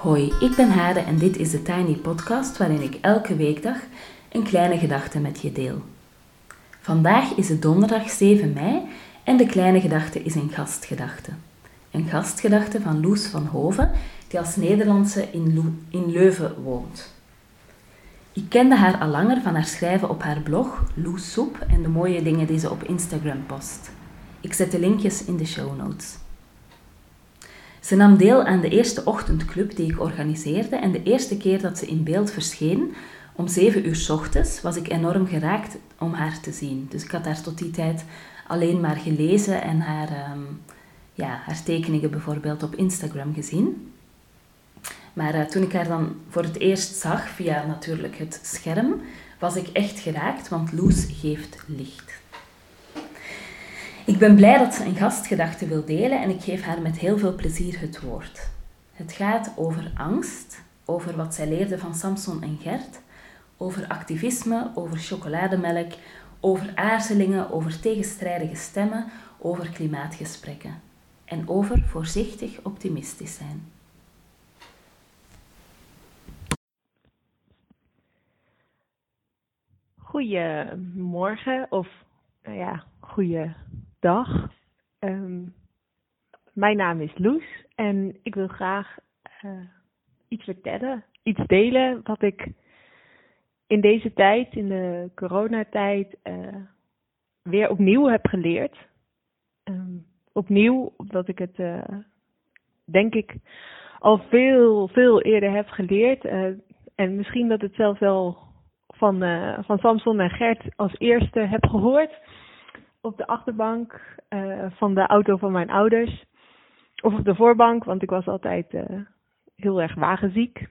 Hoi, ik ben Hade en dit is de Tiny Podcast waarin ik elke weekdag een kleine gedachte met je deel. Vandaag is het donderdag 7 mei en de kleine gedachte is een gastgedachte. Een gastgedachte van Loes van Hoven, die als Nederlandse in, in Leuven woont. Ik kende haar al langer van haar schrijven op haar blog Loes Soep en de mooie dingen die ze op Instagram post. Ik zet de linkjes in de show notes. Ze nam deel aan de eerste ochtendclub die ik organiseerde en de eerste keer dat ze in beeld verscheen, om 7 uur ochtends, was ik enorm geraakt om haar te zien. Dus ik had haar tot die tijd alleen maar gelezen en haar, ehm, ja, haar tekeningen bijvoorbeeld op Instagram gezien. Maar uh, toen ik haar dan voor het eerst zag, via natuurlijk het scherm, was ik echt geraakt, want Loes geeft licht. Ik ben blij dat ze een gastgedachte wil delen en ik geef haar met heel veel plezier het woord. Het gaat over angst, over wat zij leerde van Samson en Gert, over activisme, over chocolademelk, over aarzelingen, over tegenstrijdige stemmen, over klimaatgesprekken en over voorzichtig optimistisch zijn. Goedemorgen of nou ja, goede dag. Ehm, mijn naam is Loes en ik wil graag uh, iets vertellen, iets delen wat ik in deze tijd, in de coronatijd, uh, weer opnieuw heb geleerd. Um, opnieuw, omdat ik het, uh, denk ik, al veel, veel eerder heb geleerd. en misschien dat het zelfs wel van, van Samson en Gert als eerste heb gehoord op de achterbank uh, van de auto van mijn ouders. Of op de voorbank, want ik was altijd uh, heel erg wagenziek.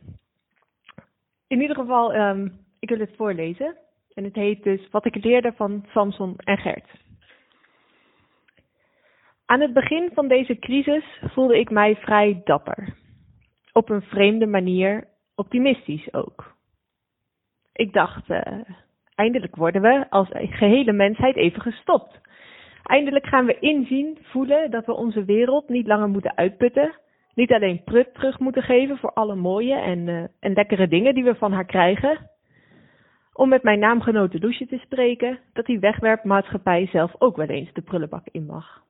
In ieder geval, um, ik wil het voorlezen. En het heet dus Wat ik leerde van Samson en Gert. Aan het begin van deze crisis voelde ik mij vrij dapper. Op een vreemde manier optimistisch ook. Ik dacht, uh, Eindelijk worden we als gehele mensheid even gestopt. Eindelijk gaan we inzien, voelen dat we onze wereld niet langer moeten uitputten. Niet alleen prut terug moeten geven voor alle mooie en, uh, en lekkere dingen die we van haar krijgen. Om met mijn naamgenote Loesje te spreken, dat die wegwerpmaatschappij zelf ook wel eens de prullenbak in mag.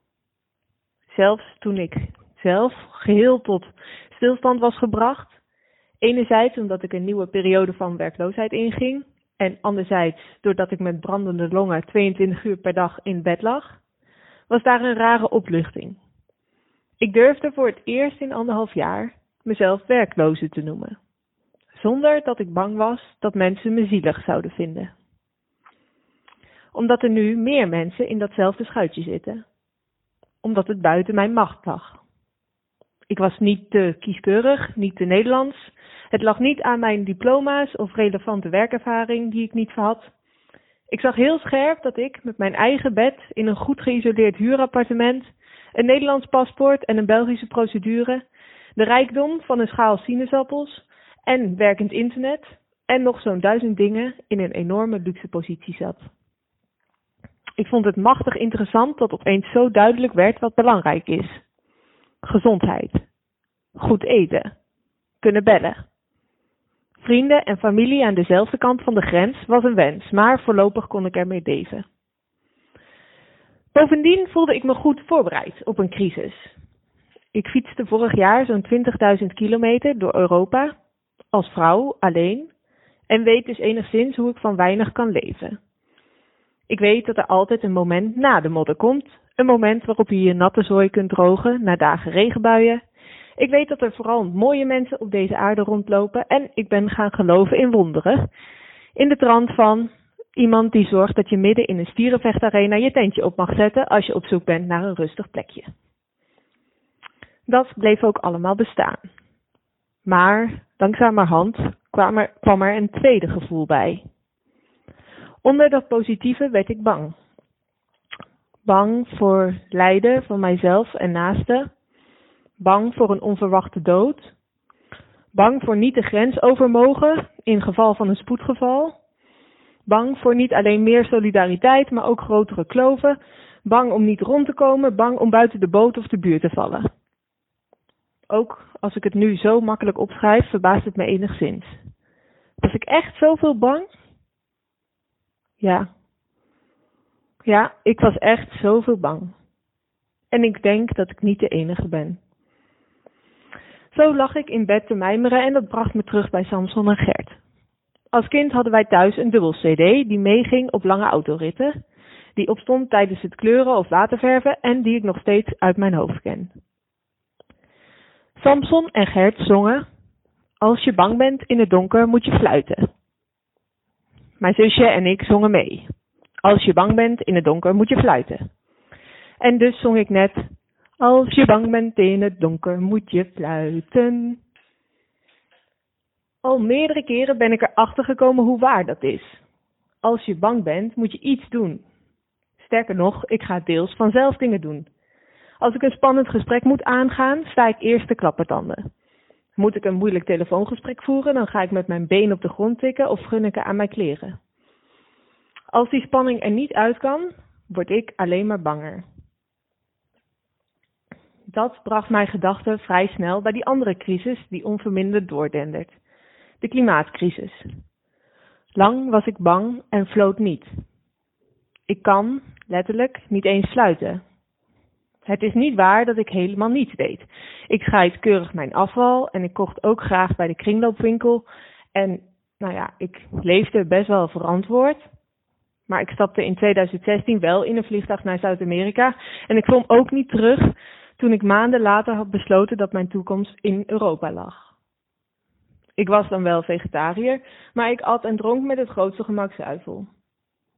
Zelfs toen ik zelf geheel tot stilstand was gebracht, enerzijds omdat ik een nieuwe periode van werkloosheid inging, en anderzijds, doordat ik met brandende longen 22 uur per dag in bed lag, was daar een rare opluchting. Ik durfde voor het eerst in anderhalf jaar mezelf werkloze te noemen, zonder dat ik bang was dat mensen me zielig zouden vinden. Omdat er nu meer mensen in datzelfde schuitje zitten, omdat het buiten mijn macht lag. Ik was niet te kieskeurig, niet te Nederlands, het lag niet aan mijn diploma's of relevante werkervaring die ik niet had. Ik zag heel scherp dat ik met mijn eigen bed in een goed geïsoleerd huurappartement, een Nederlands paspoort en een Belgische procedure, de rijkdom van een schaal sinaasappels en werkend internet en nog zo'n duizend dingen in een enorme luxe positie zat. Ik vond het machtig interessant dat opeens zo duidelijk werd wat belangrijk is. Gezondheid. Goed eten. Kunnen bellen. Vrienden en familie aan dezelfde kant van de grens was een wens, maar voorlopig kon ik ermee leven. Bovendien voelde ik me goed voorbereid op een crisis. Ik fietste vorig jaar zo'n 20.000 kilometer door Europa, als vrouw alleen, en weet dus enigszins hoe ik van weinig kan leven. Ik weet dat er altijd een moment na de modder komt, een moment waarop je je natte zooi kunt drogen na dagen regenbuien ik weet dat er vooral mooie mensen op deze aarde rondlopen en ik ben gaan geloven in wonderen. In de trant van iemand die zorgt dat je midden in een stierenvechtarena je tentje op mag zetten als je op zoek bent naar een rustig plekje. Dat bleef ook allemaal bestaan. Maar langzamerhand kwam er, kwam er een tweede gevoel bij. Onder dat positieve werd ik bang. Bang voor lijden van mijzelf en naasten Bang voor een onverwachte dood. Bang voor niet de grens over mogen in geval van een spoedgeval. Bang voor niet alleen meer solidariteit, maar ook grotere kloven. Bang om niet rond te komen, bang om buiten de boot of de buurt te vallen. Ook als ik het nu zo makkelijk opschrijf, verbaast het me enigszins. Was ik echt zoveel bang? Ja. Ja, ik was echt zoveel bang. En ik denk dat ik niet de enige ben. Zo lag ik in bed te mijmeren en dat bracht me terug bij Samson en Gert. Als kind hadden wij thuis een dubbel CD die meeging op lange autoritten, die opstond tijdens het kleuren of waterverven en die ik nog steeds uit mijn hoofd ken. Samson en Gert zongen: Als je bang bent in het donker moet je fluiten. Mijn zusje en ik zongen mee. Als je bang bent in het donker moet je fluiten. En dus zong ik net: Als je bang bent in het donker moet je fluiten. Al meerdere keren ben ik erachter gekomen hoe waar dat is. Als je bang bent, moet je iets doen. Sterker nog, ik ga deels vanzelf dingen doen. Als ik een spannend gesprek moet aangaan, sta ik eerst te klappertanden. Moet ik een moeilijk telefoongesprek voeren, dan ga ik met mijn been op de grond tikken of gun ik aan mijn kleren. Als die spanning er niet uit kan, word ik alleen maar banger. Dat bracht mijn gedachten vrij snel bij die andere crisis die onverminderd doordendert de klimaatcrisis. Lang was ik bang en floot niet. Ik kan, letterlijk, niet eens sluiten. Het is niet waar dat ik helemaal niets deed. Ik scheid keurig mijn afval en ik kocht ook graag bij de kringloopwinkel. En nou ja, ik leefde best wel verantwoord. Maar ik stapte in 2016 wel in een vliegtuig naar Zuid-Amerika. En ik kwam ook niet terug toen ik maanden later had besloten dat mijn toekomst in Europa lag. Ik was dan wel vegetariër, maar ik at en dronk met het grootste gemak zuivel.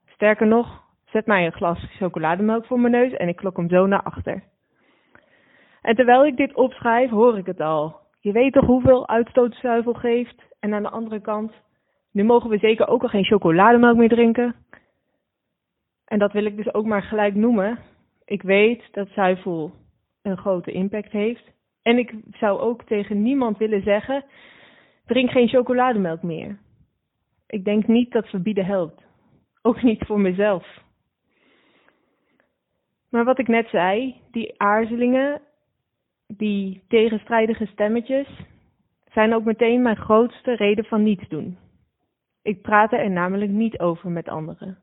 Sterker nog, zet mij een glas chocolademelk voor mijn neus en ik klok hem zo naar achter. En terwijl ik dit opschrijf, hoor ik het al. Je weet toch hoeveel uitstoot zuivel geeft? En aan de andere kant, nu mogen we zeker ook al geen chocolademelk meer drinken. En dat wil ik dus ook maar gelijk noemen. Ik weet dat zuivel een grote impact heeft. En ik zou ook tegen niemand willen zeggen Drink geen chocolademelk meer. Ik denk niet dat verbieden helpt. Ook niet voor mezelf. Maar wat ik net zei, die aarzelingen, die tegenstrijdige stemmetjes, zijn ook meteen mijn grootste reden van niets doen. Ik praat er namelijk niet over met anderen.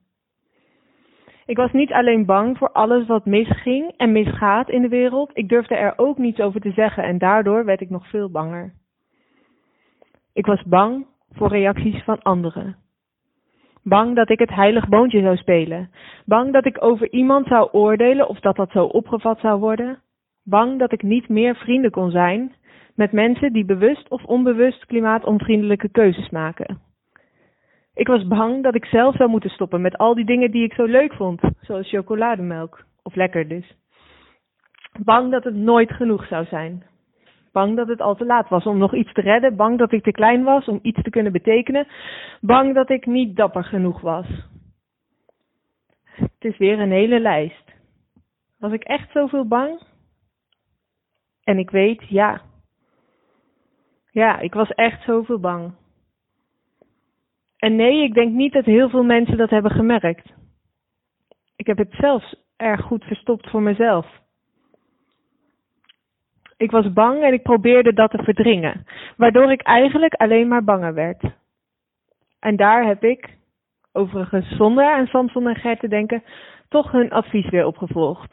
Ik was niet alleen bang voor alles wat misging en misgaat in de wereld, ik durfde er ook niets over te zeggen en daardoor werd ik nog veel banger. Ik was bang voor reacties van anderen. Bang dat ik het heilig boontje zou spelen. Bang dat ik over iemand zou oordelen of dat dat zo opgevat zou worden. Bang dat ik niet meer vrienden kon zijn met mensen die bewust of onbewust klimaatonvriendelijke keuzes maken. Ik was bang dat ik zelf zou moeten stoppen met al die dingen die ik zo leuk vond, zoals chocolademelk, of lekker dus. Bang dat het nooit genoeg zou zijn. Bang dat het al te laat was om nog iets te redden. Bang dat ik te klein was om iets te kunnen betekenen. Bang dat ik niet dapper genoeg was. Het is weer een hele lijst. Was ik echt zoveel bang? En ik weet, ja. Ja, ik was echt zoveel bang. En nee, ik denk niet dat heel veel mensen dat hebben gemerkt. Ik heb het zelfs erg goed verstopt voor mezelf. Ik was bang en ik probeerde dat te verdringen, waardoor ik eigenlijk alleen maar banger werd. En daar heb ik, overigens zonder aan Samson en Gert te denken, toch hun advies weer opgevolgd.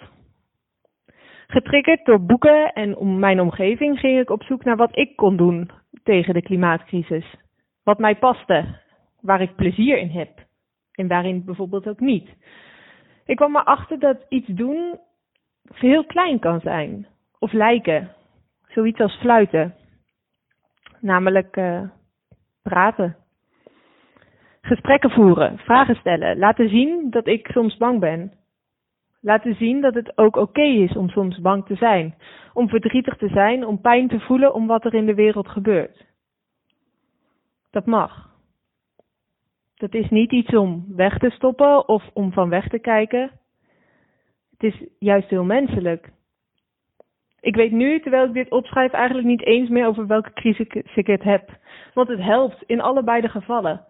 Getriggerd door boeken en om mijn omgeving ging ik op zoek naar wat ik kon doen tegen de klimaatcrisis. Wat mij paste, waar ik plezier in heb en waarin bijvoorbeeld ook niet. Ik kwam erachter dat iets doen heel klein kan zijn of lijken. Zoiets als fluiten. Namelijk uh, praten. Gesprekken voeren, vragen stellen, laten zien dat ik soms bang ben. Laten zien dat het ook oké is om soms bang te zijn, om verdrietig te zijn, om pijn te voelen om wat er in de wereld gebeurt. Dat mag. Dat is niet iets om weg te stoppen of om van weg te kijken. Het is juist heel menselijk. Ik weet nu, terwijl ik dit opschrijf, eigenlijk niet eens meer over welke crisis ik het heb. Want het helpt in allebei de gevallen.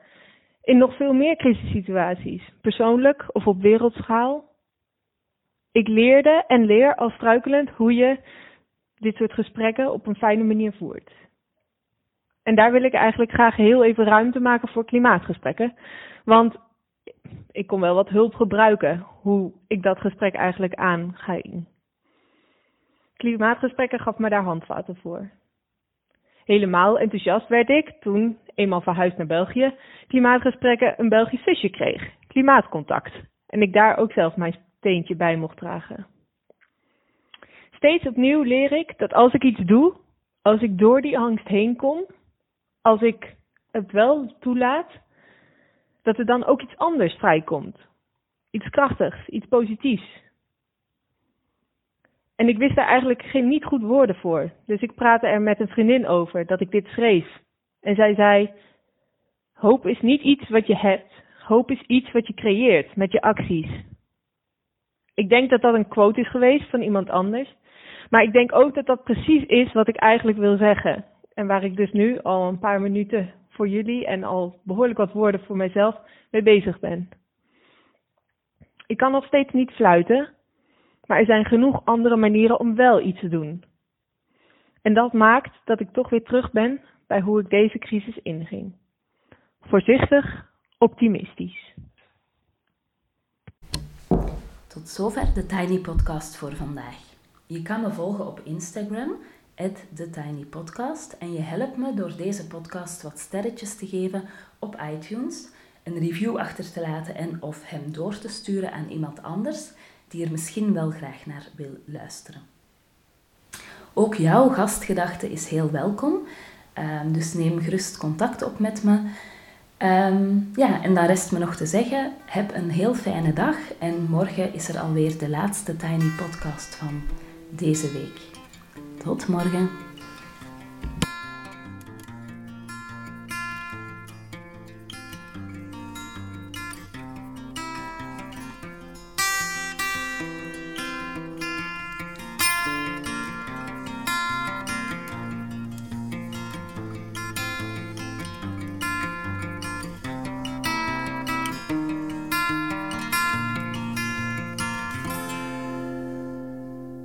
In nog veel meer crisissituaties, persoonlijk of op wereldschaal. Ik leerde en leer al struikelend hoe je dit soort gesprekken op een fijne manier voert. En daar wil ik eigenlijk graag heel even ruimte maken voor klimaatgesprekken. Want ik kon wel wat hulp gebruiken hoe ik dat gesprek eigenlijk aanging. Klimaatgesprekken gaf me daar handvaten voor. Helemaal enthousiast werd ik toen, eenmaal verhuisd naar België, klimaatgesprekken een Belgisch zusje kreeg, Klimaatcontact. En ik daar ook zelf mijn steentje bij mocht dragen. Steeds opnieuw leer ik dat als ik iets doe, als ik door die angst heen kom, als ik het wel toelaat, dat er dan ook iets anders vrijkomt. Iets krachtigs, iets positiefs. En ik wist daar eigenlijk geen niet goed woorden voor. Dus ik praatte er met een vriendin over dat ik dit schreef. En zij zei: Hoop is niet iets wat je hebt. Hoop is iets wat je creëert met je acties. Ik denk dat dat een quote is geweest van iemand anders. Maar ik denk ook dat dat precies is wat ik eigenlijk wil zeggen. En waar ik dus nu al een paar minuten voor jullie en al behoorlijk wat woorden voor mijzelf mee bezig ben. Ik kan nog steeds niet fluiten, maar er zijn genoeg andere manieren om wel iets te doen. En dat maakt dat ik toch weer terug ben bij hoe ik deze crisis inging. Voorzichtig, optimistisch. Tot zover de Tiny Podcast voor vandaag. Je kan me volgen op Instagram, TheTinyPodcast. En je helpt me door deze podcast wat sterretjes te geven op iTunes, een review achter te laten en of hem door te sturen aan iemand anders die er misschien wel graag naar wil luisteren. Ook jouw gastgedachte is heel welkom, ehm, dus neem gerust contact op met me. Ehm, ja, en dan rest me nog te zeggen, heb een heel fijne dag en morgen is er alweer de laatste Tiny Podcast van deze week. Tot morgen.